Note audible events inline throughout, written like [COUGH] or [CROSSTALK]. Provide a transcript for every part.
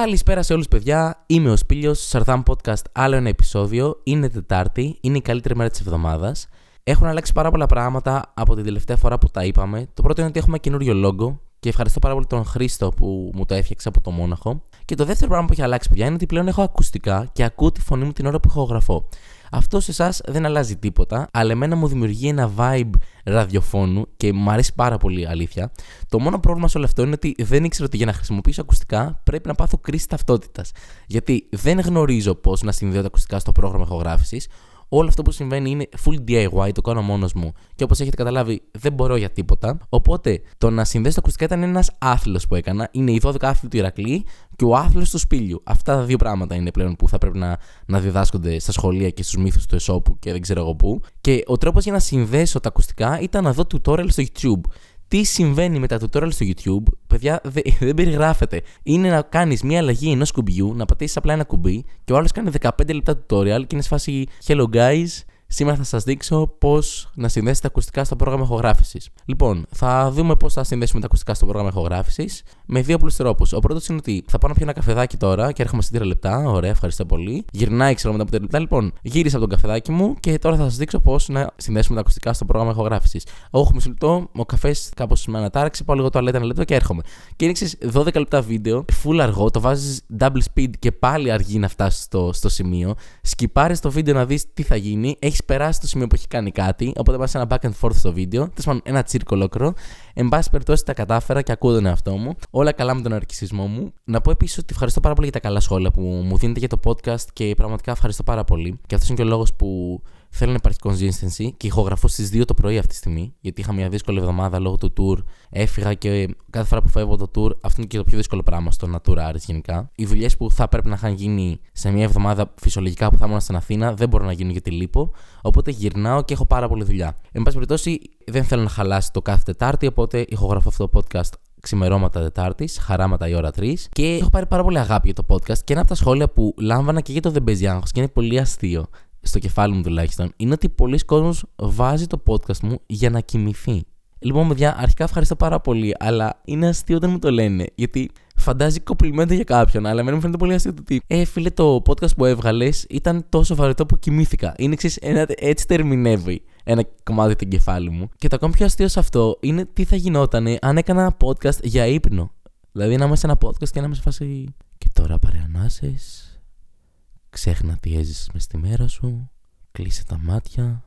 Καλησπέρα σε όλους παιδιά, είμαι ο Σπίλιος, Σαρδάμ Podcast, άλλο ένα επεισόδιο, είναι Τετάρτη, είναι η καλύτερη μέρα της εβδομάδας. Έχουν αλλάξει πάρα πολλά πράγματα από την τελευταία φορά που τα είπαμε. Το πρώτο είναι ότι έχουμε καινούριο logo και ευχαριστώ πάρα πολύ τον Χρήστο που μου το έφτιαξε από το Μόναχο. Και το δεύτερο πράγμα που έχει αλλάξει, παιδιά, είναι ότι πλέον έχω ακουστικά και ακούω τη φωνή μου την ώρα που ηχογραφώ. Αυτό σε εσάς δεν αλλάζει τίποτα, αλλά εμένα μου δημιουργεί ένα vibe ραδιοφώνου και μου αρέσει πάρα πολύ αλήθεια. Το μόνο πρόβλημα σε όλο αυτό είναι ότι δεν ήξερα ότι για να χρησιμοποιήσω ακουστικά πρέπει να πάθω κρίση ταυτότητας. Γιατί δεν γνωρίζω πώς να συνδέω τα ακουστικά στο πρόγραμμα ηχογράφησης, όλο αυτό που συμβαίνει είναι full DIY, το κάνω μόνος μου. Και όπως έχετε καταλάβει, δεν μπορώ για τίποτα. Οπότε το να συνδέσω τα ακουστικά ήταν ένας άθλος που έκανα. Είναι οι 12 άθλοι του Ηρακλή και ο άθλος του Σπίλιου. Αυτά τα δύο πράγματα είναι πλέον που θα πρέπει να, να διδάσκονται στα σχολεία και στους μύθους του Εσώπου και δεν ξέρω εγώ πού. Και ο τρόπος για να συνδέσω τα ακουστικά ήταν να δω tutorial στο YouTube τι συμβαίνει με τα tutorial στο YouTube, παιδιά, [LAUGHS] δεν περιγράφεται. Είναι να κάνεις μια αλλαγή ενός κουμπιού, να πατήσεις απλά ένα κουμπί και ο άλλος κάνει 15 λεπτά tutorial και είναι σφάση Hello guys, Σήμερα θα σας δείξω πώς να συνδέσετε ακουστικά στο πρόγραμμα ηχογράφησης. Λοιπόν, θα δούμε πώς θα συνδέσουμε τα ακουστικά στο πρόγραμμα ηχογράφησης με δύο απλούς τρόπους. Ο πρώτος είναι ότι θα πάω να πιω ένα καφεδάκι τώρα και έρχομαι σε 3 λεπτά. Ωραία, ευχαριστώ πολύ. Γυρνάει, ξέρω μετά από 3 λεπτά. Λοιπόν, γύρισα από τον καφεδάκι μου και τώρα θα σας δείξω πώς να συνδέσουμε τα ακουστικά στο πρόγραμμα ηχογράφησης. Όχι, μισό λεπτό, ο καφές κάπως με ανατάραξε, πάω λίγο το αλέτα ένα λεπτό και έρχομαι. Και είναι 12 λεπτά βίντεο, full αργό, το βάζεις double speed και πάλι αργεί να φτάσεις στο, στο σημείο. Σκυπάρεις το βίντεο να δεις τι θα γίνει. Έχεις περάσει το σημείο που έχει κάνει κάτι, οπότε πα ένα back and forth στο βίντεο. Τέλος πάντων, ένα τσίρκο ολόκληρο. Εν πάση περιπτώσει, τα κατάφερα και ακούω τον εαυτό μου. Όλα καλά με τον αρκισμό μου. Να πω επίσης ότι ευχαριστώ πάρα πολύ για τα καλά σχόλια που μου δίνετε για το podcast και πραγματικά ευχαριστώ πάρα πολύ. Και αυτός είναι και ο λόγος που θέλω να υπάρχει consistency και ηχογραφώ στις 2 το πρωί αυτή τη στιγμή. Γιατί είχα μια δύσκολη εβδομάδα λόγω του tour. Έφυγα και κάθε φορά που φεύγω το tour, αυτό είναι και το πιο δύσκολο πράγμα στο Natura Aris γενικά. Οι δουλειές που θα πρέπει να είχαν γίνει σε μια εβδομάδα φυσιολογικά που θα ήμουν στην Αθήνα δεν μπορούν να γίνουν γιατί λείπω. Οπότε γυρνάω και έχω πάρα πολλή δουλειά. Εν πάση περιπτώσει, δεν θέλω να χαλάσει το κάθε Τετάρτη, οπότε ηχογραφώ αυτό το podcast ξημερώματα Τετάρτης, χαράματα η ώρα 3. Και έχω πάρει πάρα πολύ αγάπη για το podcast και ένα από τα σχόλια που λάμβανα και για το Δεν Παίζει και είναι πολύ αστείο στο κεφάλι μου τουλάχιστον, είναι ότι πολλοί κόσμος βάζει το podcast μου για να κοιμηθεί. Λοιπόν, παιδιά, αρχικά ευχαριστώ πάρα πολύ, αλλά είναι αστείο όταν μου το λένε, γιατί φαντάζει κοπλιμέντα για κάποιον, αλλά εμένα μου φαίνεται πολύ αστείο το τι. Ε, φίλε, το podcast που έβγαλες ήταν τόσο βαρετό που κοιμήθηκα. Είναι εξή, έτσι τερμινεύει ένα κομμάτι του κεφάλι μου. Και το ακόμη πιο αστείο σε αυτό είναι τι θα γινόταν αν έκανα ένα podcast για ύπνο. Δηλαδή να είμαι σε ένα podcast και να είμαι σε φάση. Και τώρα παρεανάσεις Ξέχνα τι έζησες μες στη μέρα σου, κλείσε τα μάτια,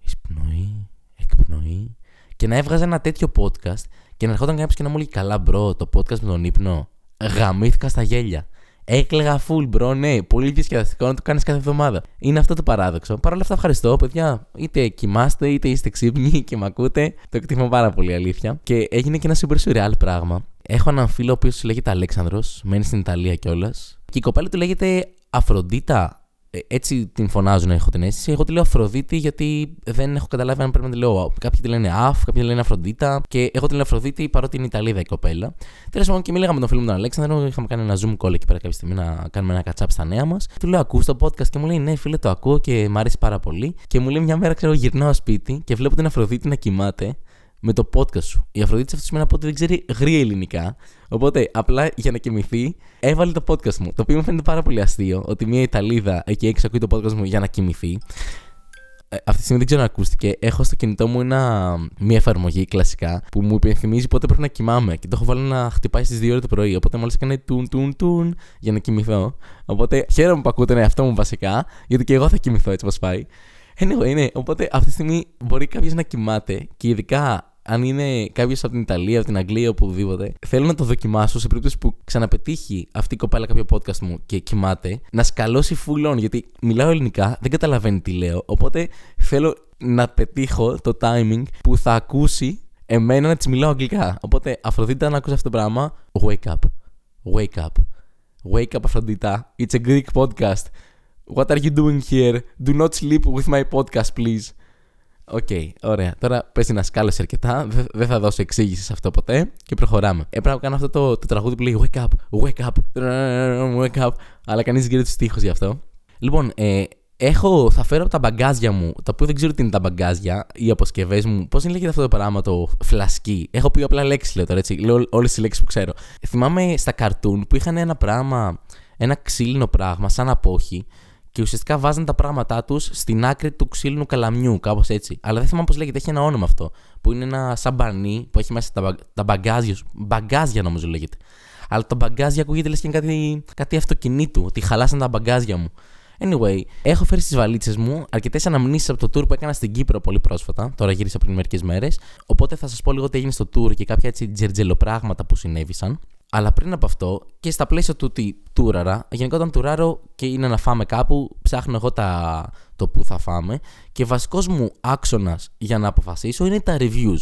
εισπνοή, εκπνοή και να έβγαζε ένα τέτοιο podcast και να ερχόταν κάποιος και να μου λέει καλά bro το podcast με τον ύπνο, γαμήθηκα στα γέλια. Έκλαιγα full, bro, ναι. Πολύ διασκεδαστικό να το κάνεις κάθε εβδομάδα. Είναι αυτό το παράδοξο. Παρ' όλα αυτά, ευχαριστώ, παιδιά. Είτε κοιμάστε, είτε είστε ξύπνοι [LAUGHS] και με ακούτε. Το εκτιμώ πάρα πολύ, αλήθεια. Και έγινε και ένα super surreal πράγμα. Έχω έναν φίλο ο οποίος λέγεται Αλέξανδρος, μένει στην Ιταλία κιόλας. Και η κοπέλα του λέγεται Αφροντίτα. Ε, έτσι την φωνάζουν, έχω την αίσθηση. Εγώ τη λέω Αφροδίτη γιατί δεν έχω καταλάβει αν πρέπει να τη λέω. Κάποιοι τη λένε Αφ, κάποιοι τη λένε Αφροντίτα. Και εγώ την λέω Αφροδίτη παρότι είναι Ιταλίδα η κοπέλα. Τέλος πάντων και μίλαγα με τον φίλο μου τον Αλέξανδρο. Είχαμε κάνει ένα zoom call εκεί πέρα κάποια στιγμή να κάνουμε ένα κατσάπ στα νέα μας. Του λέω Ακούς το podcast και μου λέει Ναι, φίλε, το ακούω και μ' αρέσει πάρα πολύ. Και μου λέει μια μέρα, ξέρω, γυρνάω σπίτι και βλέπω την Αφροδίτη να κοιμάται με το podcast σου. Η Αφροδίτη αυτό σημαίνει ότι δεν ξέρει γρήγορα ελληνικά. Οπότε, απλά για να κοιμηθεί, έβαλε το podcast μου. Το οποίο μου φαίνεται πάρα πολύ αστείο ότι μια Ιταλίδα εκεί έξω ακούει το podcast μου για να κοιμηθεί. Ε, αυτή τη στιγμή δεν ξέρω αν ακούστηκε. Έχω στο κινητό μου ένα, μια εφαρμογή κλασικά που μου υπενθυμίζει πότε πρέπει να κοιμάμαι. Και το έχω βάλει να χτυπάει στις 2 ώρες το πρωί. Οπότε μόλις έκανε τουν τουν τουν για να κοιμηθώ. Οπότε χαίρομαι που ακούτε τον εαυτό μου βασικά, γιατί και εγώ θα κοιμηθώ έτσι πώ πάει. Anyway, ναι. Οπότε αυτή τη στιγμή μπορεί κάποιος να κοιμάται και ειδικά αν είναι κάποιος από την Ιταλία, από την Αγγλία, οπουδήποτε, θέλω να το δοκιμάσω σε περίπτωση που ξαναπετύχει αυτή η κοπέλα κάποιο podcast μου και κοιμάται, να σκαλώσει full on. Γιατί μιλάω ελληνικά, δεν καταλαβαίνει τι λέω. Οπότε θέλω να πετύχω το timing που θα ακούσει εμένα να της μιλάω αγγλικά. Οπότε, Αφροδίτα, να ακούσει αυτό το πράγμα, wake up. Wake up. Wake up, Αφροδίτα. It's a Greek podcast. What are you doing here? Do not sleep with my podcast, please. Οκ, okay, ωραία. Τώρα πες να σκάλωσε αρκετά. Δεν θα δώσω εξήγηση σε αυτό ποτέ και προχωράμε. Έπρεπε να κάνω αυτό το, το τραγούδι που λέει Wake up, wake up, wake up. Αλλά κανεί δεν ξέρει του τείχου γι' αυτό. Λοιπόν, ε, Έχω, θα φέρω από τα μπαγκάζια μου, τα οποία δεν ξέρω τι είναι τα μπαγκάζια, οι αποσκευέ μου. Πώ λέγεται αυτό το πράγμα, το φλασκί. Έχω πει απλά λέξει, λέω τώρα έτσι. Λέω όλε τι λέξει που ξέρω. Θυμάμαι στα καρτούν που είχαν ένα πράγμα, ένα ξύλινο πράγμα, σαν απόχη, και ουσιαστικά βάζαν τα πράγματά τους στην άκρη του ξύλινου καλαμιού, κάπως έτσι. Αλλά δεν θυμάμαι πώς λέγεται, έχει ένα όνομα αυτό. Που είναι ένα σαμπανί που έχει μέσα τα, τα μπαγκάζια σου. Μπαγκάζια νομίζω λέγεται. Αλλά τα μπαγκάζια ακούγεται λες και είναι κάτι, κάτι αυτοκινήτου, ότι χαλάσαν τα μπαγκάζια μου. Anyway, έχω φέρει στις βαλίτσες μου αρκετές αναμνήσεις από το tour που έκανα στην Κύπρο πολύ πρόσφατα. Τώρα γύρισα πριν μερικές μέρες. Οπότε θα σας πω λίγο τι έγινε στο tour και κάποια έτσι τζερτζελοπράγματα που συνέβησαν. Αλλά πριν από αυτό, και στα πλαίσια του ότι τούραρα, γενικά όταν τουράρω και είναι να φάμε κάπου, ψάχνω εγώ τα, το που θα φάμε. Και βασικός μου άξονας για να αποφασίσω είναι τα reviews.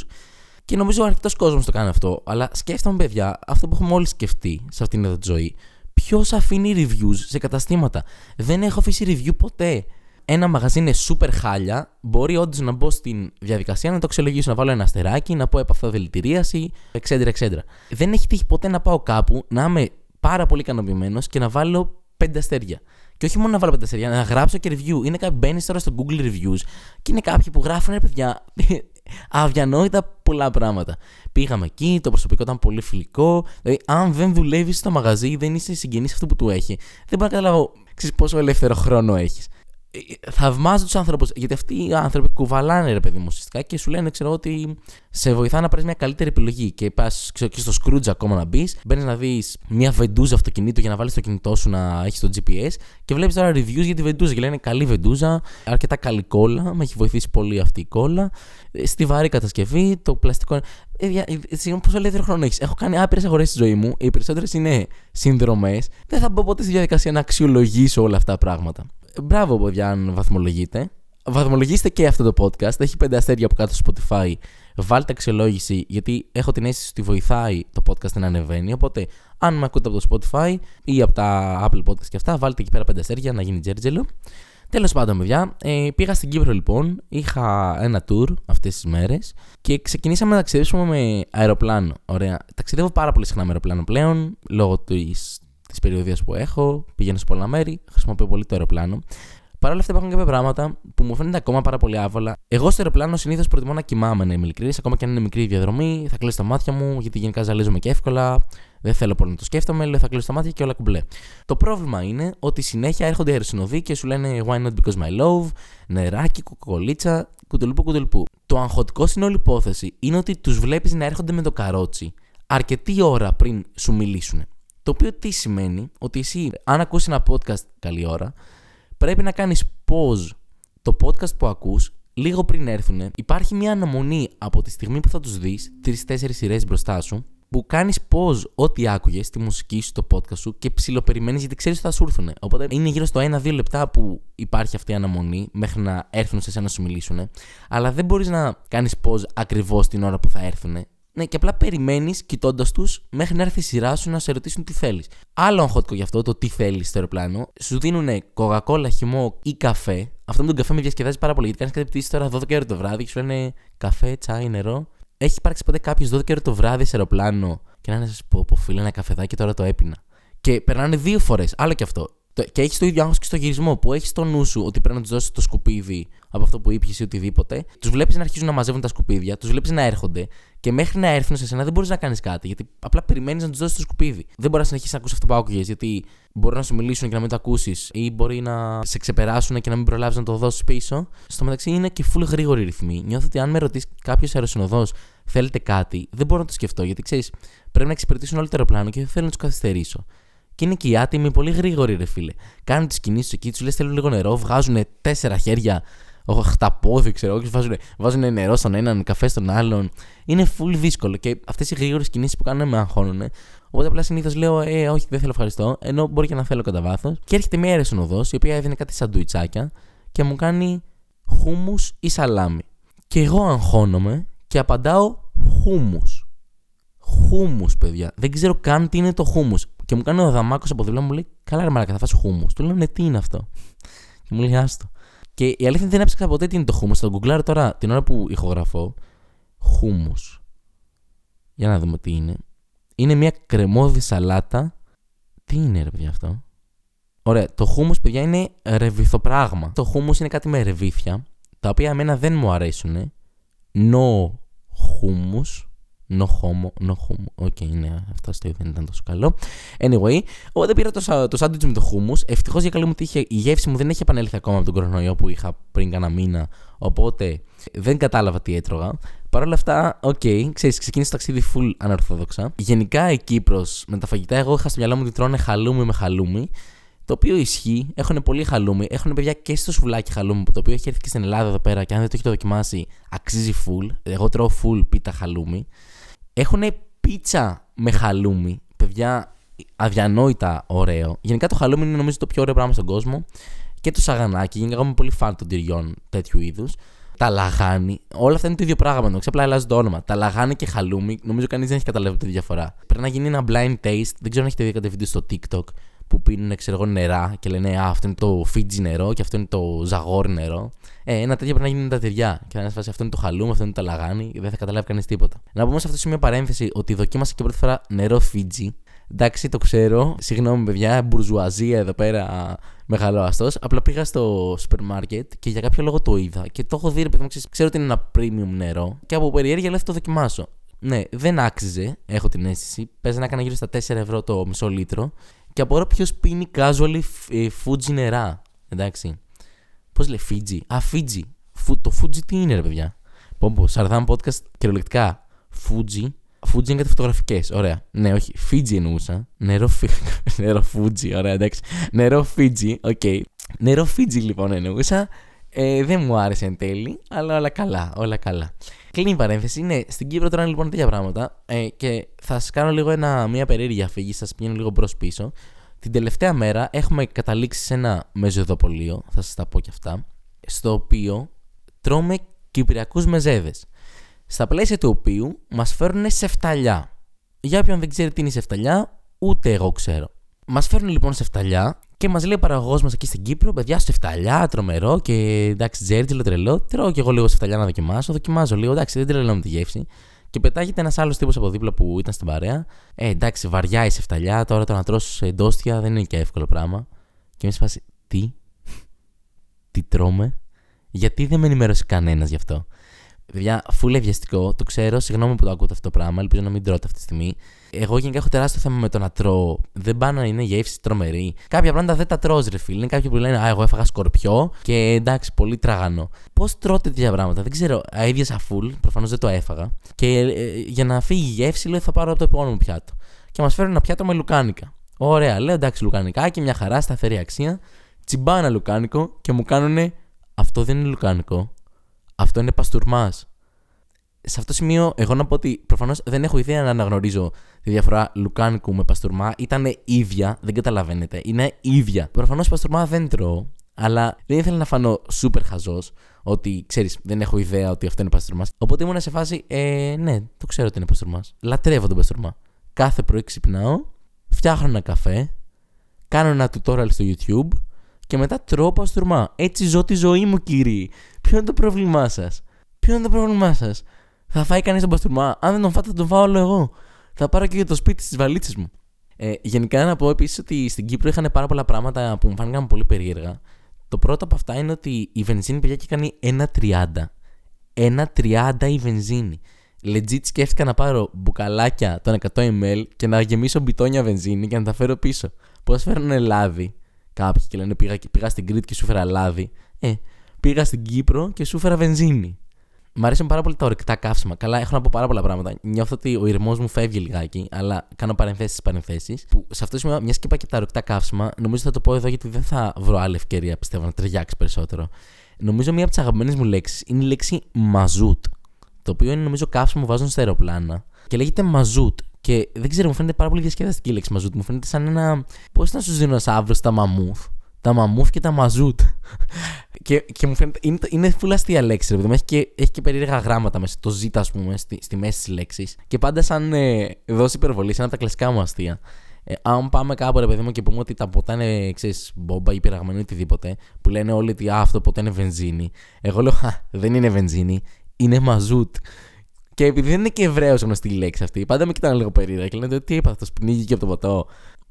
Και νομίζω αρκετός κόσμος το κάνει αυτό. Αλλά σκέφτομαι, παιδιά, αυτό που έχουμε όλοι σκεφτεί σε αυτήν εδώ τη ζωή. Ποιος αφήνει reviews σε καταστήματα. Δεν έχω αφήσει review ποτέ. Ένα μαγαζί είναι super χάλια. Μπορεί όντως να μπω στην διαδικασία να το αξιολογήσω, να βάλω ένα αστεράκι, να πω επαφθό δηλητηρίαση, etc. etc. Δεν έχει τύχει ποτέ να πάω κάπου, να είμαι πάρα πολύ ικανοποιημένος και να βάλω πέντε αστέρια. Και όχι μόνο να βάλω πέντε αστέρια, να γράψω και review. Είναι κάποιοι μπαίνεις τώρα στο Google Reviews και είναι κάποιοι που γράφουν, ρε παιδιά, [LAUGHS] αδιανόητα πολλά πράγματα. Πήγαμε εκεί, το προσωπικό ήταν πολύ φιλικό. Δηλαδή, αν δεν δουλεύεις στο μαγαζί, δεν είσαι συγγενής αυτού που του έχει, δεν μπορώ να καταλάβω ξέρεις, πόσο ελεύθερο χρόνο έχεις. Ε, θαυμάζω τους άνθρωπους, γιατί αυτοί οι άνθρωποι κουβαλάνε ρε παιδί μου ουσιαστικά και σου λένε, ξέρω ότι σε βοηθά να πάρεις μια καλύτερη επιλογή. Και πας και στο Scrooge ακόμα να μπεις, μπαίνεις να δεις μια βεντούζα αυτοκινήτου για να βάλεις το κινητό σου να έχεις το GPS και βλέπεις τώρα reviews για τη βεντούζα. Και λένε καλή βεντούζα, αρκετά καλή κόλλα, με έχει βοηθήσει πολύ αυτή η κόλλα. Ε, στιβαρή κατασκευή, το πλαστικό. Ε, Συγγνώμη, πόσο ελεύθερο χρόνο έχεις. Έχω κάνει άπειρες αγορές στη ζωή μου. Οι περισσότερες είναι συνδρομές. Δεν θα μπω ποτέ στη διαδικασία να αξιολογήσω όλα αυτά τα πράγματα μπράβο, παιδιά, αν βαθμολογείτε. Βαθμολογήστε και αυτό το podcast. Έχει πέντε αστέρια από κάτω στο Spotify. Βάλτε αξιολόγηση, γιατί έχω την αίσθηση ότι βοηθάει το podcast να ανεβαίνει. Οπότε, αν με ακούτε από το Spotify ή από τα Apple Podcast και αυτά, βάλτε εκεί πέρα πέντε αστέρια να γίνει τζέρτζελο. Τέλος πάντων, παιδιά, ε, πήγα στην Κύπρο λοιπόν. Είχα ένα tour αυτές τις μέρες και ξεκινήσαμε να ταξιδέψουμε με αεροπλάνο. Ωραία. Ταξιδεύω πάρα πολύ συχνά με αεροπλάνο πλέον λόγω τη της περιοδία που έχω, πηγαίνω σε πολλά μέρη, χρησιμοποιώ πολύ το αεροπλάνο. Παρ' όλα αυτά υπάρχουν κάποια πράγματα που μου φαίνονται ακόμα πάρα πολύ άβολα. Εγώ στο αεροπλάνο συνήθως προτιμώ να κοιμάμαι, να είμαι ειλικρινής, ακόμα και αν είναι μικρή διαδρομή, θα κλείσω τα μάτια μου, γιατί γενικά ζαλίζομαι και εύκολα. Δεν θέλω πολύ να το σκέφτομαι, λέω θα κλείσω τα μάτια και όλα κουμπλέ. Το πρόβλημα είναι ότι συνέχεια έρχονται αεροσυνοδοί και σου λένε Why not because my love, νεράκι, κοκολίτσα, κουτουλουπού, κουτουλουπού. Το αγχωτικό στην όλη υπόθεση είναι ότι τους βλέπεις να έρχονται με το καρότσι αρκετή ώρα πριν σου μιλήσουν. Το οποίο τι σημαίνει, ότι εσύ, αν ακούσεις ένα podcast καλή ώρα, πρέπει να κάνεις pause το podcast που ακούς λίγο πριν έρθουν. Υπάρχει μια αναμονή από τη στιγμή που θα τους δεις, τρει-τέσσερι σειρές μπροστά σου, που κάνεις pause ό,τι άκουγες, τη μουσική σου, το podcast σου και ψιλοπεριμένεις γιατί ξέρεις ότι θα σου έρθουν. Οπότε είναι γύρω στο 1-2 λεπτά που υπάρχει αυτή η αναμονή μέχρι να έρθουν σε εσένα να σου μιλήσουν. Αλλά δεν μπορείς να κάνεις pause ακριβώς την ώρα που θα έρθουν. Ναι, και απλά περιμένεις κοιτώντας τους μέχρι να έρθει η σειρά σου να σε ρωτήσουν τι θέλεις. Άλλο αγχώτικο γι' αυτό, το τι θέλεις στο αεροπλάνο. Σου δίνουν κοκακόλα, χυμό ή καφέ. Αυτό με τον καφέ με διασκεδάζει πάρα πολύ. Γιατί κάνεις κάτι πτήση τώρα 12 ώρα το βράδυ και σου λένε καφέ, τσάι, νερό. Έχει υπάρξει ποτέ κάποιος 12 ώρα το βράδυ σε αεροπλάνο και να είναι σας πω, πω φίλε ένα καφεδάκι τώρα το έπεινα. Και περνάνε δύο φορές. Άλλο και αυτό. Και έχεις το ίδιο άγχος και στο γυρισμό που έχεις στο νου σου ότι πρέπει να τους δώσεις το σκουπίδι από αυτό που ήπιες ή οτιδήποτε. Τους βλέπεις να αρχίζουν να μαζεύουν τα σκουπίδια, τους βλέπεις να έρχονται και μέχρι να έρθουν σε σένα δεν μπορείς να κάνεις κάτι. Γιατί απλά περιμένεις να τους δώσεις το σκουπίδι. Δεν μπορείς να συνεχίσεις να ακούσει αυτό που άκουγες, γιατί μπορεί να σου μιλήσουν και να μην το ακούσεις, ή μπορεί να σε ξεπεράσουν και να μην προλάβεις να το δώσεις πίσω. Στο μεταξύ είναι και full γρήγορη ρυθμή. Νιώθω ότι αν με ρωτήσεις κάποιος αεροσυνοδός θέλετε κάτι, δεν μπορώ να το σκεφτώ, γιατί ξέρεις, πρέπει να εξυπηρετήσουν όλο το αεροπλάνο και δεν θέλω να τους καθυστερήσω. Και είναι και οι άτιμοι πολύ γρήγοροι, ρε φίλε. Κάνουν τις κινήσεις εκεί, τους λες: Θέλω λίγο νερό, βγάζουν τέσσερα χέρια, χταπόδι, ξέρω εγώ, βάζουν, βάζουν νερό στον έναν, καφέ στον άλλον. Είναι full δύσκολο και αυτές οι γρήγορες κινήσεις που κάνουν με αγχώνουν. Οπότε απλά συνήθως λέω: Ε, όχι, δεν θέλω ευχαριστώ. Ενώ μπορεί και να θέλω κατά βάθος. Και έρχεται μια αιρεσονοδό, η οποία έδινε κάτι σαντουιτσάκια και μου κάνει χούμους ή σαλάμι. Και εγώ αγχώνομαι και απαντάω χούμους. Χούμους, παιδιά. Δεν ξέρω καν τι είναι το χούμους. Και μου κάνει ο Δαμάκος από δίπλα μου λέει: Καλά, ρε Μαρακα, θα φας χούμους. Του λέω: Ναι, τι είναι αυτό. Και μου λέει: Άστο. Και η αλήθεια δεν έψαξα ποτέ τι είναι το χούμου. Θα το γκουγκλάρω τώρα την ώρα που ηχογραφώ. Χούμου. Για να δούμε τι είναι. Είναι μια κρεμόδι σαλάτα. Τι είναι, ρε παιδιά, αυτό; Ωραία, το χούμους, παιδιά, είναι ρεβιθοπράγμα. Το χούμους είναι κάτι με ρεβίθια, τα οποία εμένα δεν μου αρέσουν. No hummus. No homo, no homo. Οκ, okay, ναι, αυτό το δεν ήταν τόσο καλό. Anyway, δεν πήρα το, το σάντουιτς με το χούμους. Ευτυχώς για καλή μου τύχη η γεύση μου δεν έχει επανέλθει ακόμα από τον κορονοϊό που είχα πριν κάνα μήνα. Οπότε δεν κατάλαβα τι έτρωγα. Παρ' όλα αυτά, οκ, okay, ξέρεις, ξεκίνησε το ταξίδι full ανορθόδοξα. Γενικά η Κύπρος με τα φαγητά, εγώ είχα στο μυαλό μου ότι τρώνε χαλούμι με χαλούμι. Το οποίο ισχύει, έχουν πολύ χαλούμι. Έχουν παιδιά και στο σουβλάκι χαλούμι, το οποίο έχει έρθει και στην Ελλάδα εδώ πέρα και αν δεν το έχετε δοκιμάσει, αξίζει full. Εγώ τρώω full πίτα χαλούμι. Έχουν πίτσα με χαλούμι. Παιδιά, αδιανόητα ωραίο. Γενικά το χαλούμι είναι νομίζω το πιο ωραίο πράγμα στον κόσμο. Και το σαγανάκι. Γενικά εγώ είμαι πολύ φαν των τυριών τέτοιου είδους. Τα λαγάνι. Όλα αυτά είναι το ίδιο πράγμα. Νομίζω απλά αλλάζει το όνομα. Τα λαγάνι και χαλούμι. Νομίζω κανείς δεν έχει καταλάβει τη διαφορά. Πρέπει να γίνει ένα blind taste. Δεν ξέρω αν έχετε δει κάτι βίντεο στο TikTok που πίνουν ξέρω εγώ, νερά και λένε Α, αυτό είναι το Fiji νερό και αυτό είναι το Ζαγόρ νερό. Ε, ένα τέτοιο πρέπει να γίνει με τα τυριά. Και θα είναι αυτό είναι το χαλούμ, αυτό είναι το λαγάνι, δεν θα καταλάβει κανείς τίποτα. Να πούμε σε αυτό σημείο παρένθεση ότι δοκίμασα και πρώτη φορά νερό Fiji. Εντάξει, το ξέρω. Συγγνώμη, παιδιά, μπουρζουαζία εδώ πέρα μεγάλο αστός. Απλά πήγα στο σούπερ μάρκετ και για κάποιο λόγο το είδα. Και το έχω δει, ρε παιδί μου, ξέρω ότι είναι ένα premium νερό. Και από περιέργεια λέω θα το δοκιμάσω. Ναι, δεν άξιζε, έχω την αίσθηση. Παίζει να έκανα γύρω στα 4 ευρώ το μισό λίτρο. Και απορώ ποιος πίνει casual ε, Fuji νερά. Εντάξει. Πώς λέει Fiji. Α, Fiji. Το Fuji τι είναι, ρε παιδιά; Μπόμπο, Σαρδάμ podcast κυριολεκτικά. Fuji. Fuji είναι κάτι φωτογραφικές. Ωραία. Ναι, όχι. Fiji εννοούσα. Νερό, φι... [LAUGHS] νερό Fuji. Ωραία, εντάξει. Νερό Fiji. Οκ. Okay. Νερό Fiji λοιπόν εννοούσα. Ε, δεν μου άρεσε εν τέλει, αλλά όλα καλά. Όλα καλά. Κλείνει η παρένθεση. Ναι, στην Κύπρο τώρα λοιπόν τέτοια πράγματα. Ε, και θα σας κάνω λίγο ένα, μια περίεργη αφήγηση, σας πηγαίνω λίγο μπρος πίσω. Την τελευταία μέρα έχουμε καταλήξει σε ένα μεζοδοπολείο, θα σας τα πω κι αυτά, στο οποίο τρώμε κυπριακούς μεζέδες. Στα πλαίσια του οποίου μας φέρνουν σεφταλιά. Για όποιον δεν ξέρει τι είναι σεφταλιά, ούτε εγώ ξέρω. Μας φέρνουν λοιπόν σεφταλιά και μας λέει ο παραγωγός μας εκεί στην Κύπρο, παιδιά, σεφταλιά, τρομερό και εντάξει, τζέρτζιλο τρελό. Τρώω και εγώ λίγο σεφταλιά να δοκιμάσω. Δοκιμάζω λίγο, εντάξει, δεν τρελαίνω με τη γεύση. Και πετάγεται ένας άλλος τύπος από δίπλα που ήταν στην παρέα. Ε, εντάξει, βαριά η σεφταλιά, τώρα το να τρώσει εντόστια δεν είναι και εύκολο πράγμα. Και εμείς φάση, τι, τι τρώμε, γιατί δεν με ενημέρωσε κανένας γι' αυτό. Παιδιά, φούλε βιαστικό, το ξέρω, συγγνώμη που το ακούτε αυτό το πράγμα, ελπίζω να μην τρώτε αυτή τη στιγμή. Εγώ γενικά έχω τεράστιο θέμα με το να τρώω. Δεν πάω να είναι γεύση τρομερή. Κάποια πράγματα δεν τα τρώω, ρε φίλε. Είναι κάποιοι που λένε Α, εγώ έφαγα σκορπιό και εντάξει, πολύ τραγανό. Πώς τρώτε τέτοια πράγματα, δεν ξέρω. Αίδια φουλ, προφανώς δεν το έφαγα. Και ε, για να φύγει η γεύση, λέω θα πάρω από το επόμενο πιάτο. Και μας φέρουν ένα πιάτο με λουκάνικα. Ωραία, λέω εντάξει, λουκάνικα και μια χαρά, σταθερή αξία. Τσιμπά ένα λουκάνικο και μου κάνουν αυτό δεν είναι λουκάνικο. Αυτό είναι παστούρμα. Σε αυτό το σημείο, εγώ να πω ότι προφανώς δεν έχω ιδέα να αναγνωρίζω τη διαφορά λουκάνικου με παστούρμα. Ήταν ίδια, δεν καταλαβαίνετε. Είναι ίδια. Προφανώς παστούρμα δεν τρώω. Αλλά δεν ήθελα να φανώ σούπερ χαζός ότι ξέρεις, δεν έχω ιδέα ότι αυτό είναι παστούρμα. Οπότε ήμουν σε φάση, ε, ναι, το ξέρω ότι είναι παστούρμα. Λατρεύω τον παστούρμα. Κάθε πρωί ξυπνάω, φτιάχνω ένα καφέ, κάνω ένα tutorial στο YouTube και μετά τρώω παστούρμα. Έτσι ζω τη ζωή μου, κύριοι. Ποιο είναι το πρόβλημά σας; Ποιο είναι το πρόβλημά σας; Θα φάει κανείς τον παστούρμα; Αν δεν τον φάτε, θα τον φάω όλο εγώ. Θα πάρω και για το σπίτι τη βαλίτσες μου. Ε, γενικά να πω επίσης ότι στην Κύπρο είχαν πάρα πολλά πράγματα που μου φάνηκαν πολύ περίεργα. Το πρώτο από αυτά είναι ότι η βενζίνη παιδιά και κάνει 1,30. 1,30 η βενζίνη. Legit σκέφτηκα να πάρω μπουκαλάκια των 100 ml και να γεμίσω μπιτόνια βενζίνη και να τα φέρω πίσω. Πώς φέρνουν λάδι; Κάποιοι και λένε πήγα, πήγα στην Κρήτη και σου φέρα λάδι. Ε, πήγα στην Κύπρο και σου φέρα βενζίνη. Μ' αρέσουν πάρα πολύ τα ορεικτά καύσιμα. Καλά, έχω να πω πάρα πολλά πράγματα. Νιώθω ότι ο ηρμός μου φεύγει λιγάκι, αλλά κάνω παρενθέσεις στις παρενθέσεις. σε αυτό το σημείο, μιας και είπα και τα ορεικτά καύσιμα, νομίζω θα το πω εδώ γιατί δεν θα βρω άλλη ευκαιρία πιστεύω να ταιριάξει περισσότερο. Νομίζω μία από τις αγαπημένες μου λέξεις είναι η λέξη μαζούτ. Το οποίο είναι νομίζω καύσιμο που βάζουν στα αεροπλάνα. Και λέγεται μαζούτ. Και δεν ξέρω, μου φαίνεται πάρα πολύ διασκεδαστική η λέξη μαζούτ. Μου φαίνεται σαν ένα. Πώς ήταν στου δεινοσαύρου τα μαμούθ. Τα μαμούθ και τα μαζούτ. [LAUGHS] και, και μου φαίνεται. Είναι, είναι full αστεία λέξη, ρε Έχει και, έχει και περίεργα γράμματα μέσα. Το Z, ας πούμε, στη, στη μέση της λέξης. Και πάντα σαν ε, δόση υπερβολή, σαν από τα κλασικά μου αστεία. Ε, αν πάμε κάπου, ρε παιδί μου, και πούμε ότι τα ποτά είναι, ξέρεις, μπόμπα ή πειραγμένο ή οτιδήποτε, που λένε όλοι ότι α, αυτό ποτέ είναι βενζίνη. Εγώ λέω, α, δεν είναι βενζίνη, είναι μαζούτ. Και επειδή δεν είναι και Εβραίο γνωστή η λέξη αυτή, πάντα με κοιτάνε λίγο περίεργα και λένε τι είπα, αυτό πνίγει και από το ποτό.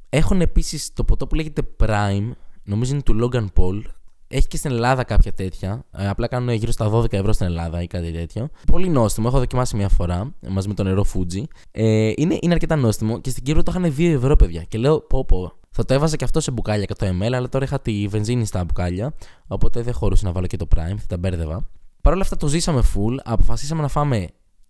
Έχουν επίσης το ποτό που λέγεται Prime, νομίζω είναι του Logan Paul. Έχει και στην Ελλάδα κάποια τέτοια. Ε, απλά κάνουν γύρω στα 12 ευρώ στην Ελλάδα ή κάτι τέτοιο. Πολύ νόστιμο. Έχω δοκιμάσει μια φορά μαζί με το νερό Fuji. Ε, είναι, είναι αρκετά νόστιμο και στην Κύπρο το είχαν 2 ευρώ, παιδιά. Και λέω, πω, πω. Θα το έβαζα και αυτό σε μπουκάλια 100 ml, αλλά τώρα είχα τη βενζίνη στα μπουκάλια. Οπότε δεν χωρούσε να βάλω και το Prime, θα τα μπέρδευα. Παρ' όλα αυτά το ζήσαμε full. Αποφασίσαμε να φάμε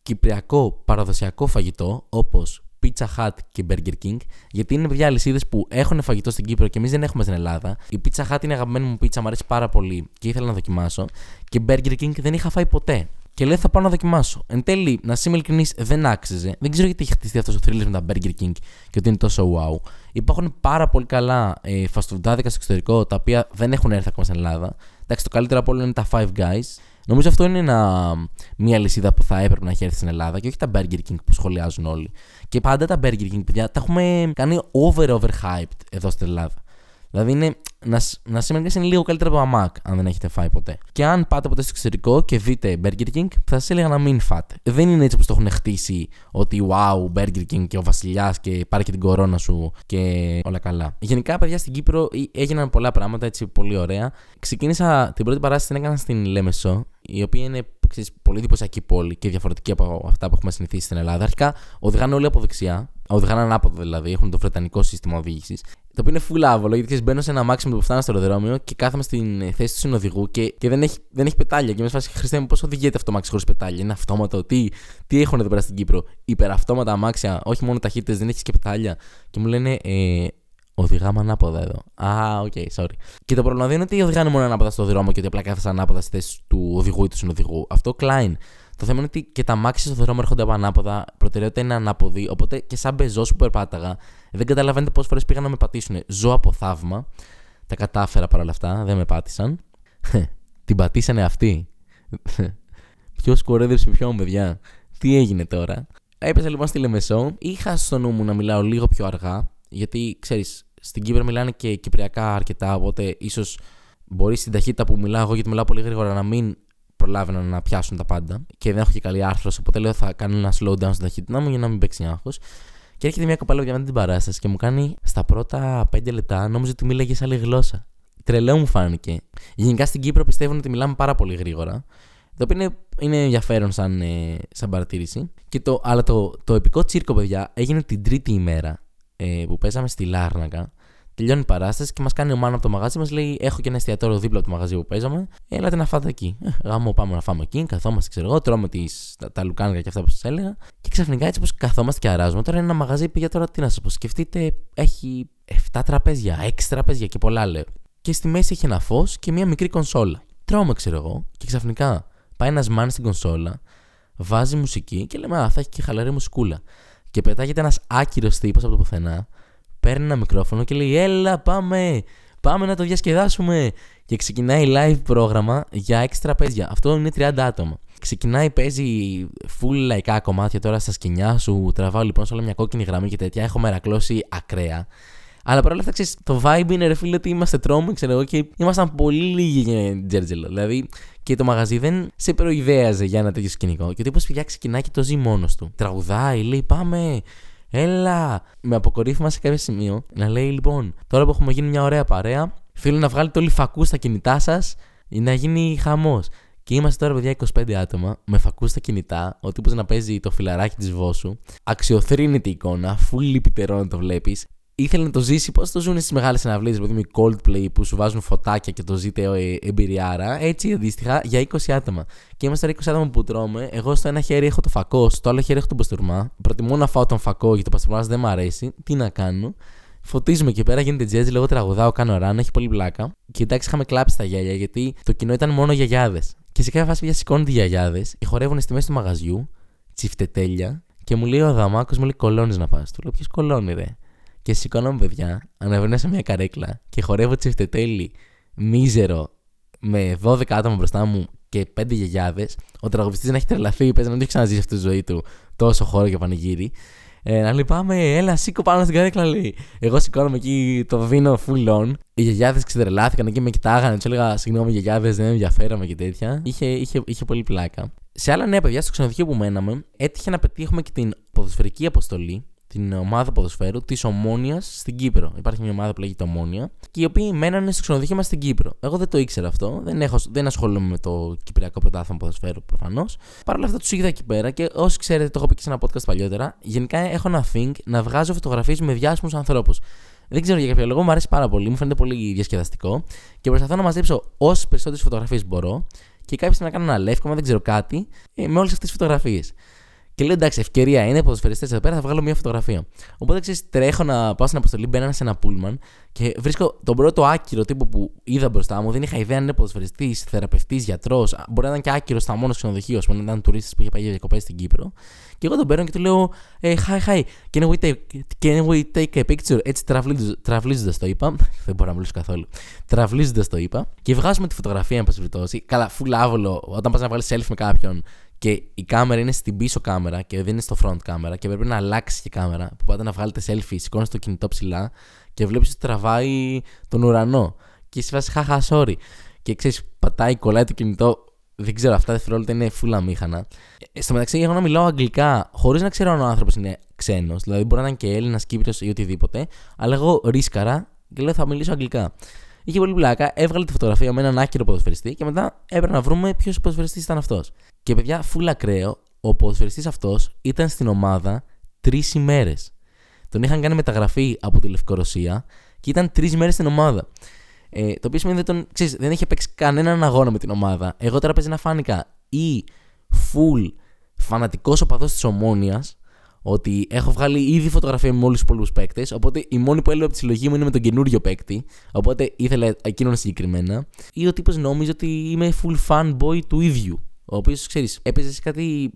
κυπριακό παραδοσιακό φαγητό, όπως Pizza Hut και Burger King, γιατί είναι παιδιά αλυσίδες που έχουν φαγητό στην Κύπρο και εμείς δεν έχουμε στην Ελλάδα. Η Pizza Hut είναι αγαπημένη μου πίτσα, μου αρέσει πάρα πολύ και ήθελα να δοκιμάσω. Και Burger King δεν είχα φάει ποτέ. Και λέω θα πάω να δοκιμάσω. Εν τέλει, να είμαι ειλικρινή, δεν άξιζε. Δεν ξέρω γιατί έχει χτιστεί αυτός ο θρύλο με τα Burger King και ότι είναι τόσο wow. Υπάρχουν πάρα πολύ καλά ε, στο εξωτερικό τα οποία δεν έχουν έρθει ακόμα στην Ελλάδα. Εντάξει, το καλύτερο από όλα είναι τα Five Guys. Νομίζω αυτό είναι ένα, μια λυσίδα που θα έπρεπε να έχει έρθει στην Ελλάδα και όχι τα Burger King που σχολιάζουν όλοι. Και πάντα τα Burger King, παιδιά, τα έχουμε κάνει over-overhyped εδώ στην Ελλάδα. Δηλαδή είναι, να, να σημαίνει είναι λίγο καλύτερα από το Mac, αν δεν έχετε φάει ποτέ. Και αν πάτε ποτέ στο εξωτερικό και δείτε Burger King, θα σας έλεγα να μην φάτε. Δεν είναι έτσι όπως το έχουν χτίσει ότι wow, Burger King και ο Βασιλιάς και πάρε και την κορώνα σου και όλα καλά. Γενικά, παιδιά στην Κύπρο έγιναν πολλά πράγματα έτσι πολύ ωραία. Ξεκίνησα την πρώτη παράσταση την έκανα στην Λέμεσο, η οποία είναι ξέρεις, πολύ εντυπωσιακή πόλη και διαφορετική από αυτά που έχουμε συνηθίσει στην Ελλάδα. Αρχικά οδηγάνε όλοι από δεξιά, οδηγάνε ανάποδα δηλαδή, έχουν το βρετανικό σύστημα οδήγησης. Το οποίο είναι full άβολο, γιατί ξέρεις, μπαίνω σε ένα μάξιμο που φτάνω στο αεροδρόμιο και κάθομαι στην θέση του συνοδηγού και, και δεν, έχει, δεν έχει πετάλια. Και με σφάσει Χριστέ μου, πώς οδηγείται αυτό το μάξι χωρίς πετάλια; Είναι αυτόματο; Τι, τι έχουν εδώ πέρα στην Κύπρο; Υπεραυτόματα αμάξια, όχι μόνο ταχύτητες, δεν έχεις και πετάλια; Και μου λένε, ε, οδηγάμε ανάποδα εδώ. Α, οκ, okay, sorry. Και το πρόβλημα δεν είναι ότι οδηγάνε μόνο ανάποδα στο δρόμο και ότι απλά κάθεσαι ανάποδα στη θέση του οδηγού ή του συνοδηγού. Αυτό κλάιν. Το θέμα είναι ότι και τα αμάξι στο δρόμο έρχονται από ανάποδα, προτεραιότητα είναι ανάποδη. Οπότε και σαν πεζό που περπάταγα, δεν καταλαβαίνετε πόσες φορές πήγαν να με πατήσουν. Ζω από θαύμα. Τα κατάφερα παρόλα αυτά, δεν με πάτησαν. Την πατήσανε αυτοί. Ποιος κορόιδεψε ποιον, παιδιά; Τι έγινε τώρα; Έπεσα λοιπόν στη Λεμεσό. Είχα στο νου μου να μιλάω λίγο πιο αργά. Γιατί ξέρεις, στην Κύπρο μιλάνε και κυπριακά αρκετά. Οπότε ίσως μπορεί στην ταχύτητα που μιλάω εγώ, γιατί μιλάω πολύ γρήγορα, να μην προλάβαιναν να πιάσουν τα πάντα. Και δεν έχω και καλή άρθρωση, οπότε λέω θα κάνω ένα slow down στην ταχύτητά μου για να μην παίξει άγχος. Και έρχεται μια κοπέλα για την παράσταση και μου κάνει στα πρώτα 5 λεπτά, νόμιζα ότι μίλαγες σε άλλη γλώσσα. Τρελό μου φάνηκε. Γενικά στην Κύπρο πιστεύουν ότι μιλάμε πάρα πολύ γρήγορα. Το οποίο είναι, είναι ενδιαφέρον σαν, ε, σαν παρατήρηση. Και το, αλλά το, το επικό τσίρκο, παιδιά, έγινε την τρίτη ημέρα ε, που παίζαμε στη Λάρνακα. Τελειώνει η παράσταση και μας κάνει ο Μάνο από το μαγαζί μας. Λέει: Έχω και ένα εστιατόριο δίπλα από το μαγαζί που παίζαμε. Έλατε να φάτε εκεί. Ε, γάμο, πάμε να φάμε εκεί. Καθόμαστε, ξέρω εγώ, τρώμε τις, τα, τα λουκάνικα και αυτά που σας έλεγα. Και ξαφνικά έτσι όπως καθόμαστε και αράζουμε. Τώρα είναι ένα μαγαζί που για τώρα τι να σας πω. Σκεφτείτε, έχει 7 τραπέζια, 6 τραπέζια και πολλά λέω. Και στη μέση έχει ένα φως και μια μικρή κονσόλα. Τρώμε, ξέρω εγώ, και ξαφνικά πάει ένας μάνι στην κονσόλα, βάζει μουσική και λέμε Α, θα έχει και χαλαρή μουσικούλα. Και πετάγεται ένας άκυρος τύπος από το πουθενά παίρνει ένα μικρόφωνο και λέει Έλα, πάμε! Πάμε να το διασκεδάσουμε! Και ξεκινάει live πρόγραμμα για έξτρα τραπέζια. Αυτό είναι 30 άτομα. Ξεκινάει, παίζει full λαϊκά κομμάτια τώρα στα σκηνιά σου. Τραβάω λοιπόν σε όλα μια κόκκινη γραμμή και τέτοια. Έχω μερακλώσει ακραία. Αλλά παρόλα αυτά, ξέρεις, το vibe είναι ρε φίλε ότι είμαστε τρόμοι, ξέρω εγώ, και ήμασταν πολύ λίγοι για Τζέρτζελο. Δηλαδή, και το μαγαζί δεν σε προειδέαζε για ένα τέτοιο σκηνικό. Και ο τύπος πια ξεκινάει και το ζει μόνος του. Τραγουδάει, λέει, πάμε, Έλα! Με αποκορύφημα σε κάποιο σημείο να λέει λοιπόν, τώρα που έχουμε γίνει μια ωραία παρέα, θέλω να βγάλετε όλοι φακούς στα κινητά σας για να γίνει χαμός. Και είμαστε τώρα, παιδιά, 25 άτομα με φακούς στα κινητά. Ο τύπος να παίζει το φιλαράκι της Βόσου. Αξιοθρύνεται η εικόνα, αφού λυπητερό να το βλέπεις ήθελε να το ζήσει πώς το ζουν στις μεγάλες συναυλίες, δηλαδή με Coldplay που σου βάζουν φωτάκια και το ζείτε ε, εμπειριάρα. Έτσι αντίστοιχα για 20 άτομα. Και είμαστε 20 άτομα που τρώμε. Εγώ στο ένα χέρι έχω το φακό, στο άλλο χέρι έχω τον παστούρμα. Προτιμώ να φάω τον φακό γιατί το παστούρμας δεν μου αρέσει. Τι να κάνω. Φωτίζουμε εκεί πέρα, γίνεται jazz, λέγω τραγουδάω, κάνω ράνο, έχει πολύ πλάκα. Και εντάξει, είχαμε κλάψει τα γέλια γιατί το κοινό ήταν μόνο γιαγιάδες. Και σε κάποια φάση πια σηκώνονται οι γιαγιάδες και χορεύουν στη μέση του μαγαζιού, τσιφτετέλια, και μου λέει ο Δαμάκο, μου λέει κολώνεις να πας. Του λέω ποιος κολώνει, ρε. Και σηκώνομαι, παιδιά, ανεβαίνω σε μια καρέκλα και χορεύω τσιφτετέλη μίζερο με 12 άτομα μπροστά μου και 5 γιαγιάδες. Ο τραγουδιστής να έχει τρελαθεί, παίζει να μην έχει ξαναζήσει αυτή τη ζωή του τόσο χώρο και πανηγύρι. Ε, να λυπάμαι, έλα, σήκω πάνω στην καρέκλα, λέει. Εγώ σηκώνομαι εκεί το βίνο full on. Οι γιαγιάδες ξεδρελάθηκαν εκεί, με κοιτάγανε. Τους έλεγα, Συγγνώμη, γιαγιάδες, δεν ενδιαφέραμε και τέτοια. Είχε, είχε, είχε πολύ πλάκα. Σε άλλα νέα παιδιά, στο ξενοδοχείο που μέναμε, έτυχε να πετύχουμε και την ποδοσφαιρική αποστολή την ομάδα ποδοσφαίρου της Ομόνιας στην Κύπρο. Υπάρχει μια ομάδα που λέγεται Ομόνια και οι οποίοι μένανε στο ξενοδοχείο μας στην Κύπρο. Εγώ δεν το ήξερα αυτό, δεν, έχω, δεν ασχολούμαι με το Κυπριακό Πρωτάθλημα Ποδοσφαίρου προφανώς. Παρ' όλα αυτά τους είδα εκεί πέρα και όσοι ξέρετε, το έχω πει και σε ένα podcast παλιότερα. Γενικά έχω ένα thing να βγάζω φωτογραφίες με διάσημους ανθρώπους. Δεν ξέρω για κάποιο λόγο, μου αρέσει πάρα πολύ, μου φαίνεται πολύ διασκεδαστικό και προσπαθώ να μαζέψω όσες περισσότερες φωτογραφίες μπορώ και κάποια στιγμή να κάνω ένα λεύκομα, δεν ξέρω κάτι, ε, με όλες αυτές τις φωτογραφίες. Και λέω εντάξει, ευκαιρία είναι, ποδοσφαιριστές εδώ πέρα, θα βγάλω μια φωτογραφία. Οπότε ξέρεις, τρέχω να πάω στην αποστολή, μπαίνω σε ένα πούλμαν και βρίσκω τον πρώτο άκυρο τύπο που είδα μπροστά μου. Δεν είχα ιδέα αν είναι ποδοσφαιριστής, θεραπευτής, γιατρός. Μπορεί να ήταν και άκυρος στα μόνος ξενοδοχείο, ας πούμε, να ήταν τουρίστε που είχε πάει για διακοπές στην Κύπρο. Και εγώ τον παίρνω και του λέω, hey, hi, hi, can we take, can we take a picture? Έτσι τραυλίζοντα το είπα. [LAUGHS] Δεν μπορώ να μιλήσω καθόλου. Τραυλίζοντα το είπα. Και βγάζουμε τη φωτογραφία, εν πάση περιπτώσει. Καλά, φουλάβολο, όταν πας να βγάλεις selfie με κάποιον και η κάμερα είναι στην πίσω κάμερα και δεν είναι στο front κάμερα και πρέπει να αλλάξει και κάμερα. Που πάτε να βγάλετε selfie, σηκώνει το κινητό ψηλά και βλέπεις ότι τραβάει τον ουρανό. Και είσαι βάση χαχα, sorry. Και ξέρεις, πατάει, κολλάει το κινητό. Δεν ξέρω, αυτά δευτερόλεπτα είναι φούλα μήχανα. Ε, στο μεταξύ, εγώ να μιλάω αγγλικά χωρίς να ξέρω αν ο άνθρωπος είναι ξένος. Δηλαδή, μπορεί να είναι και Έλληνας, Κύπριος ή οτιδήποτε. Αλλά εγώ ρίσκαρα και λέω θα μιλήσω αγγλικά. Είχε πολύ πλάκα, έβγαλε τη φωτογραφία με έναν άκυρο ποδοσφαιριστή και μετά έπρεπε να βρούμε ποιος ποδοσφαιριστής ήταν αυτός. Και παιδιά, φούλα ακραίο, ο ποδοσφαιριστής αυτός ήταν στην ομάδα τρεις ημέρες. Τον είχαν κάνει μεταγραφή από τη Λευκορωσία και ήταν τρεις μέρε στην ομάδα. Ε, το οποίο σημαίνει ότι τον, ξέρεις, δεν είχε παίξει κανέναν αγώνα με την ομάδα. Εγώ τώρα παίζει να φάνηκα ή full φανατικός οπαδός της Ομόνοια, ότι έχω βγάλει ήδη φωτογραφία με όλου του πολλούς παίκτες. Οπότε η μόνη που έλεγα από τη συλλογή μου είναι με τον καινούριο παίκτη. Οπότε ήθελα εκείνον συγκεκριμένα. Ή ο τύπος νόμιζε ότι είμαι full fanboy του ίδιου. Ο οποίος ξέρεις, έπαιζε σε κάτι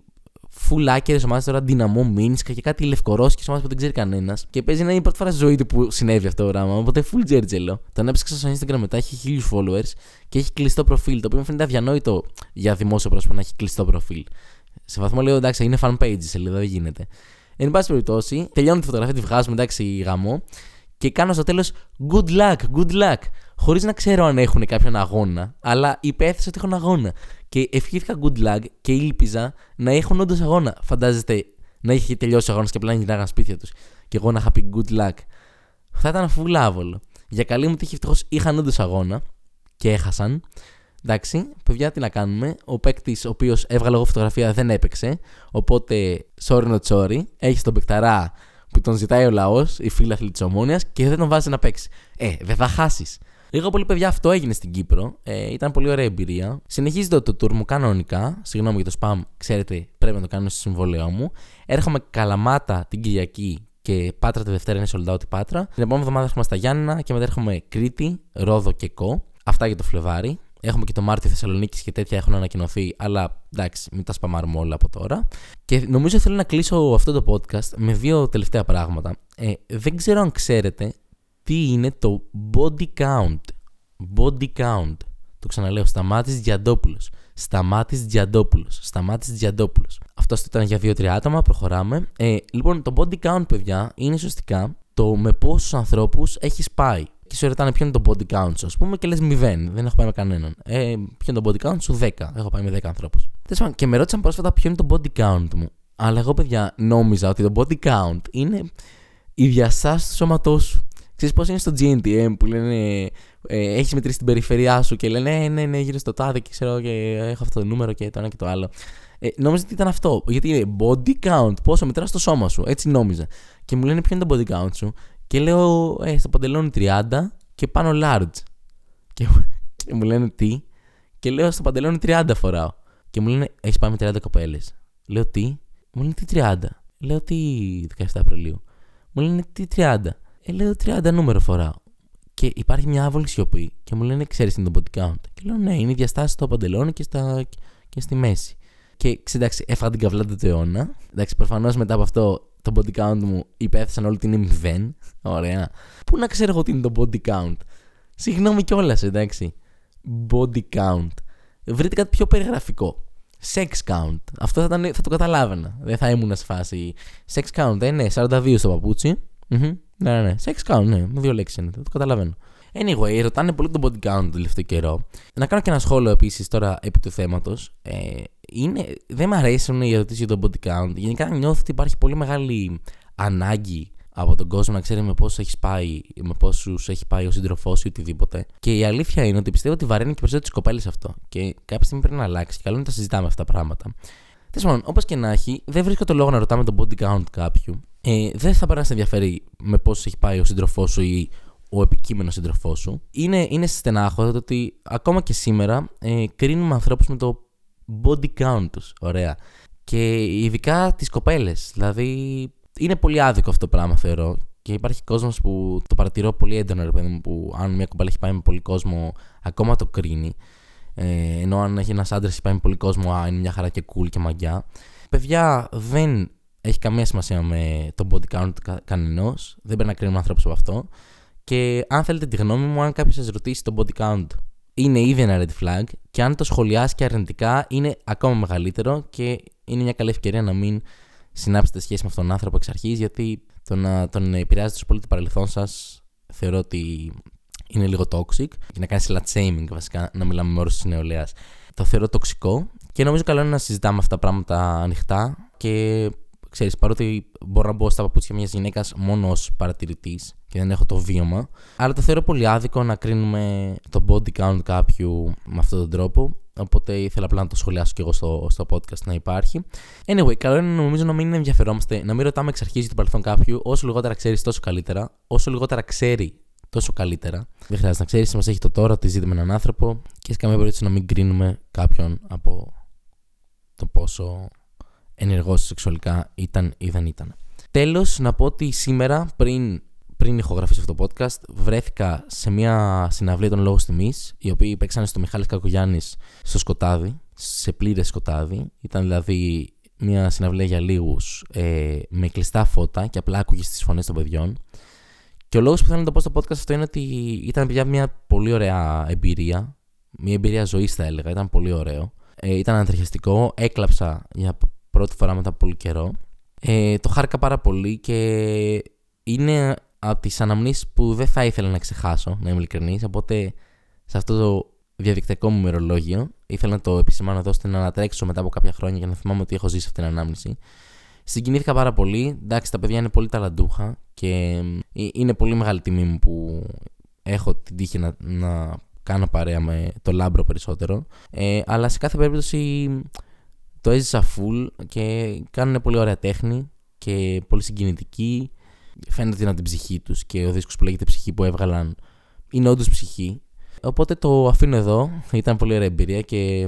full άκερε ομάδες τώρα, δυναμό Μίνσκα και κάτι λευκορώσικες ομάδες που δεν ξέρει κανένας. Και παίζει να είναι η πρώτη φορά στη ζωή του που συνέβη αυτό το πράγμα. Οπότε full τζέρτζελο. Τον έψαξα στο Instagram μετά, έχει χίλιους followers και έχει κλειστό προφίλ. Το οποίο μου φαίνεται αδιανόητο για δημόσιο πρόσωπο να έχει κλειστό προφίλ. Σε βαθμό λέω εντάξει, είναι fan page σελίδα, δεν γίνεται. Εν πάση περιπτώσει, τελειώνω τη φωτογραφία, τη βγάζουμε εντάξει γαμό και κάνω στο τέλος good luck, good luck. Χωρίς να ξέρω αν έχουν κάποιον αγώνα, αλλά υπέθεσα ότι έχουν αγώνα. Και ευχήθηκα good luck και ήλπιζα να έχουν όντως αγώνα. Φαντάζεστε να είχε τελειώσει ο αγώνας και απλά να γυρνάγαν σπίτια τους. Και εγώ να είχα πει good luck. Θα ήταν φουλάβολο. Για καλή μου τύχη ευτυχώς είχαν όντως αγώνα και έχασαν. Εντάξει, παιδιά, τι να κάνουμε. Ο παίκτης, ο οποίος έβγαλε εγώ φωτογραφία, δεν έπαιξε. Οπότε, sorry not sorry. Έχει τον παικταρά που τον ζητάει ο λαός, η φίλη τη Ομόνιας, και δεν τον βάζει να παίξει. Ε, δεν θα χάσεις. Λίγο πολύ, παιδιά, αυτό έγινε στην Κύπρο. Ε, ήταν πολύ ωραία εμπειρία. Συνεχίζεται το tour μου κανονικά. Συγγνώμη για το spam, ξέρετε, πρέπει να το κάνω στο συμβόλαιό μου. Έρχομαι καλαμάτα την Κυριακή και Πάτρα τη Δευτέρα είναι sold out η Πάτρα. Την επόμενη εβδομάδα έχουμε στα Γιάννα και μετά έρχομαι Κρήτη, Ρόδο και Κο. Αυτά για το Φλεβάρι. Έχουμε και το Μάρτιο Θεσσαλονίκης και τέτοια έχουν ανακοινωθεί, αλλά εντάξει, μην τα σπαμάρουμε όλα από τώρα. Και νομίζω θέλω να κλείσω αυτό το podcast με δύο τελευταία πράγματα. Ε, δεν ξέρω αν ξέρετε τι είναι το body count. Body count. Το ξαναλέω, Σταμάτης Διαντόπουλος. Σταμάτης Διαντόπουλος. Σταμάτης Διαντόπουλος. Αυτό ήταν για δύο-τρία άτομα, προχωράμε. Ε, λοιπόν, το body count, παιδιά, είναι ουσιαστικά το με πόσους ανθρώπους έχεις πάει. Και σου ρωτάνε ποιο είναι το body count σου, ας πούμε, και λες 0. Δεν έχω πάει με κανέναν. Ε, ποιο είναι το body count σου, 10. Έχω πάει με 10 ανθρώπους. Και με ρώτησαν πρόσφατα ποιο είναι το body count μου. Αλλά εγώ, παιδιά, νόμιζα ότι το body count είναι η διαστάση του σώματό σου. Ξέρεις πώς είναι στο GNTM που λένε ε, έχεις μετρήσει την περιφερειά σου και λένε ναι, ναι, ναι, γύρω στο τάδε και ξέρω και έχω αυτό το νούμερο και το ένα και το άλλο. Ε, νόμιζα ότι ήταν αυτό. Γιατί είναι body count, πόσο μετράς το σώμα σου. Έτσι νόμιζα. Και μου λένε ποιο είναι το body count σου. Και λέω, ε, στο παντελόνι 30 και πάνω large. Και, και μου λένε τι; Και λέω, στο παντελόνι 30 φοράω. Και μου λένε, έχεις πάει με 30 κοπέλες. Λέω τι; Μου λένε τι 30. Λέω τι 17 Απριλίου. Μου λένε τι 30. Ε, λέω 30 νούμερο φοράω. Και υπάρχει μια άβολη σιωπή και μου λένε, ξέρεις είναι το body count; Και λέω, ναι, είναι η διαστάση στο παντελόνι και, στα, και στη μέση. Και εντάξει, έφαγα την καβλάντα του αιώνα. Εντάξει, προφανώς μετά από αυτό το body count μου υπέθεσαν όλοι ότι είναι 0. Ωραία. Πού να ξέρω εγώ τι είναι το body count; Συγγνώμη κιόλας, εντάξει. Body count. Βρείτε κάτι πιο περιγραφικό. Sex count. Αυτό θα, ήταν, θα το καταλάβαινα. Δεν θα ήμουν σε φάση. Sex count, ε, ναι, 42 στο παπούτσι. Mm-hmm. Ναι, ναι, ναι. Sex count, ναι. Με δύο λέξεις είναι. Το καταλαβαίνω. Anyway, ρωτάνε πολύ τον body count το τελευταίο καιρό. Να κάνω και ένα σχόλιο επίσης τώρα επί του θέματος. Ε, είναι, δεν μου αρέσουν οι ερωτήσεις για τον body count. Γενικά νιώθω ότι υπάρχει πολύ μεγάλη ανάγκη από τον κόσμο να ξέρει με πόσους έχεις πάει, με πόσους έχει πάει ο σύντροφός ή οτιδήποτε. Και η αλήθεια είναι ότι πιστεύω ότι βαραίνει και περισσότερο τις κοπέλες αυτό. Και κάποια στιγμή πρέπει να αλλάξει. Και καλό είναι να τα συζητάμε αυτά τα πράγματα. Τέλος πάντων, όπως και να έχει, δεν βρίσκω το λόγο να ρωτάμε τον body count κάποιου. Ε, δεν θα πρέπει να σε ενδιαφέρει με πόσους έχει πάει ο σύντροφός σου ή ο επικείμενος σύντροφός σου. Είναι, είναι στενάχο το ότι ακόμα και σήμερα ε, κρίνουμε ανθρώπους με το body count τους. Ωραία. Και ειδικά τις κοπέλες. Δηλαδή, είναι πολύ άδικο αυτό το πράγμα, θεωρώ. Και υπάρχει κόσμος που το παρατηρώ πολύ έντονα, ρε παιδί μου, που αν μια κοπέλα έχει πάει με πολύ κόσμο, ακόμα το κρίνει. Ε, ενώ αν έχει ένας άντρας έχει πάει με πολύ κόσμο, α, είναι μια χαρά και cool και μαγιά. Παιδιά, δεν έχει καμία σημασία με τον body count κα, κανενός. Δεν πρέπει να κρίνουμε ανθρώπους από αυτό. Και αν θέλετε τη γνώμη μου, αν κάποιος σας ρωτήσει το body count, είναι ήδη ένα red flag. Και αν το σχολιάσει και αρνητικά, είναι ακόμα μεγαλύτερο και είναι μια καλή ευκαιρία να μην συνάψετε σχέση με αυτόν τον άνθρωπο εξ αρχής, γιατί το να τον επηρεάζει τόσο πολύ το παρελθόν σας, θεωρώ ότι είναι λίγο toxic. Και να κάνεις slut shaming, βασικά, να μιλάμε με όρους της νεολαίας. Το θεωρώ τοξικό και νομίζω καλό είναι να συζητάμε αυτά τα πράγματα ανοιχτά και ξέρεις, παρότι μπορώ να μπω στα παπούτσια μιας γυναίκας μόνο ως παρατηρητής και δεν έχω το βίωμα, αλλά το θεωρώ πολύ άδικο να κρίνουμε το body count κάποιου με αυτόν τον τρόπο. Οπότε ήθελα απλά να το σχολιάσω και εγώ στο, στο podcast να υπάρχει. Anyway, καλό είναι νομίζω να μην ενδιαφερόμαστε, να μην ρωτάμε εξ αρχής για το παρελθόν κάποιου. Όσο λιγότερα ξέρεις, τόσο καλύτερα. Όσο λιγότερα ξέρει, τόσο καλύτερα. Δεν χρειάζεται να ξέρεις, μας έχει το τώρα ότι ζείτε με έναν άνθρωπο και σε καμία περίπτωση να μην κρίνουμε κάποιον από το πόσο ενεργός σεξουαλικά ήταν ή δεν ήταν. Τέλος, να πω ότι σήμερα, πριν, πριν ηχογραφήσω αυτό το podcast, βρέθηκα σε μια συναυλία των Λόγων Τιμής, οι οποίοι παίξαν στο Μιχάλης Κακογιάννης στο σκοτάδι, σε πλήρες σκοτάδι. Ήταν δηλαδή μια συναυλία για λίγους ε, με κλειστά φώτα και απλά άκουγες τις φωνές των παιδιών. Και ο λόγος που θέλω να το πω στο podcast αυτό είναι ότι ήταν πια μια πολύ ωραία εμπειρία. Μια εμπειρία ζωής, θα έλεγα. Ήταν πολύ ωραίο. Ε, ήταν ανατριχιαστικό. Έκλαψα για πρώτη φορά μετά από πολύ καιρό. Ε, το χάρηκα πάρα πολύ και είναι από τις αναμνήσεις που δεν θα ήθελα να ξεχάσω, να είμαι ειλικρινής. Οπότε σε αυτό το διαδικτυακό μου μερολόγιο ήθελα να το επισημάνω εδώ ώστε να ανατρέξω μετά από κάποια χρόνια για να θυμάμαι ότι έχω ζήσει αυτή την ανάμνηση. Συγκινήθηκα πάρα πολύ. Εντάξει, τα παιδιά είναι πολύ ταλαντούχα και ε, είναι πολύ μεγάλη τιμή μου που έχω την τύχη να, να κάνω παρέα με το λάμπρο περισσότερο. Ε, αλλά σε κάθε περίπτωση το έζησα full και κάνουν πολύ ωραία τέχνη και πολύ συγκινητική. Φαίνεται ότι είναι την ψυχή τους και ο δίσκος που λέγεται ψυχή που έβγαλαν είναι όντως ψυχή. Οπότε το αφήνω εδώ. [LAUGHS] Ήταν πολύ ωραία εμπειρία και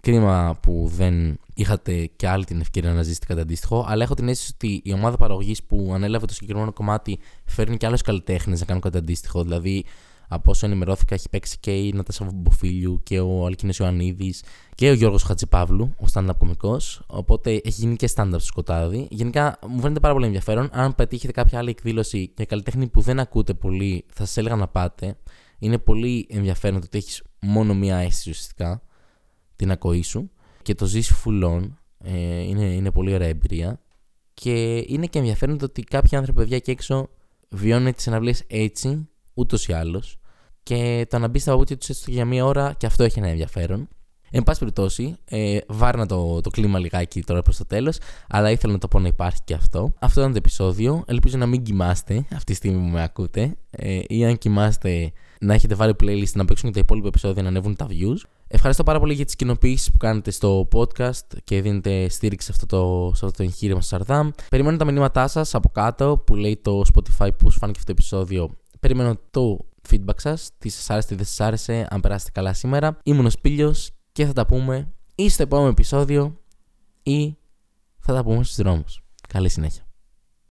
κρίμα που δεν είχατε και άλλη την ευκαιρία να ζήσετε κάτι αντίστοιχο. Αλλά έχω την αίσθηση ότι η ομάδα παραγωγής που ανέλαβε το συγκεκριμένο κομμάτι φέρνει και άλλου καλλιτέχνες να κάνουν κάτι αντίστοιχο. Δηλαδή, από όσο ενημερώθηκα, έχει παίξει και η Νατάσα Μποφίλιου και ο Αλκίνες Ιωαννίδης και ο Γιώργος Χατζηπαύλου, ο stand-up κωμικό. Οπότε έχει γίνει και stand-up στο σκοτάδι. Γενικά μου φαίνεται πάρα πολύ ενδιαφέρον. Αν πετύχετε κάποια άλλη εκδήλωση για καλλιτέχνη που δεν ακούτε πολύ, θα σας έλεγα να πάτε. Είναι πολύ ενδιαφέρον το ότι έχεις μόνο μία αίσθηση ουσιαστικά, την ακοή σου, και το ζεις full on. Ε, είναι, είναι πολύ ωραία εμπειρία. Και είναι και ενδιαφέρον το ότι κάποιοι άνθρωποι, παιδιά, και έξω βιώνουν τις συναυλίε έτσι, ούτως ή άλλως. Και το να μπεις στα παπούτσια τους έτσι για μία ώρα και αυτό έχει ένα ενδιαφέρον. Εν πάση περιπτώσει, ε, βάρνα το, το κλίμα λιγάκι τώρα προς το τέλος, αλλά ήθελα να το πω να υπάρχει και αυτό. Αυτό ήταν το επεισόδιο. Ελπίζω να μην κοιμάστε αυτή τη στιγμή που με ακούτε. Ε, ή αν κοιμάστε, να έχετε βάλει playlist να παίξουν και τα υπόλοιπα επεισόδια να ανέβουν τα views. Ευχαριστώ πάρα πολύ για τις κοινοποιήσει που κάνετε στο podcast και δίνετε στήριξη σε αυτό το, σε αυτό το εγχείρημα στο Σαρδάμ. Περιμένω τα μηνύματά σας από κάτω που λέει το Spotify πώ φάνηκε αυτό το επεισόδιο. Περιμένω το feedback σας, τι σας άρεσε, τι δεν σας άρεσε, αν περάσετε καλά σήμερα. Ήμουν ο Σπίλιος και θα τα πούμε ή στο επόμενο επεισόδιο ή θα τα πούμε στους δρόμους. Καλή συνέχεια.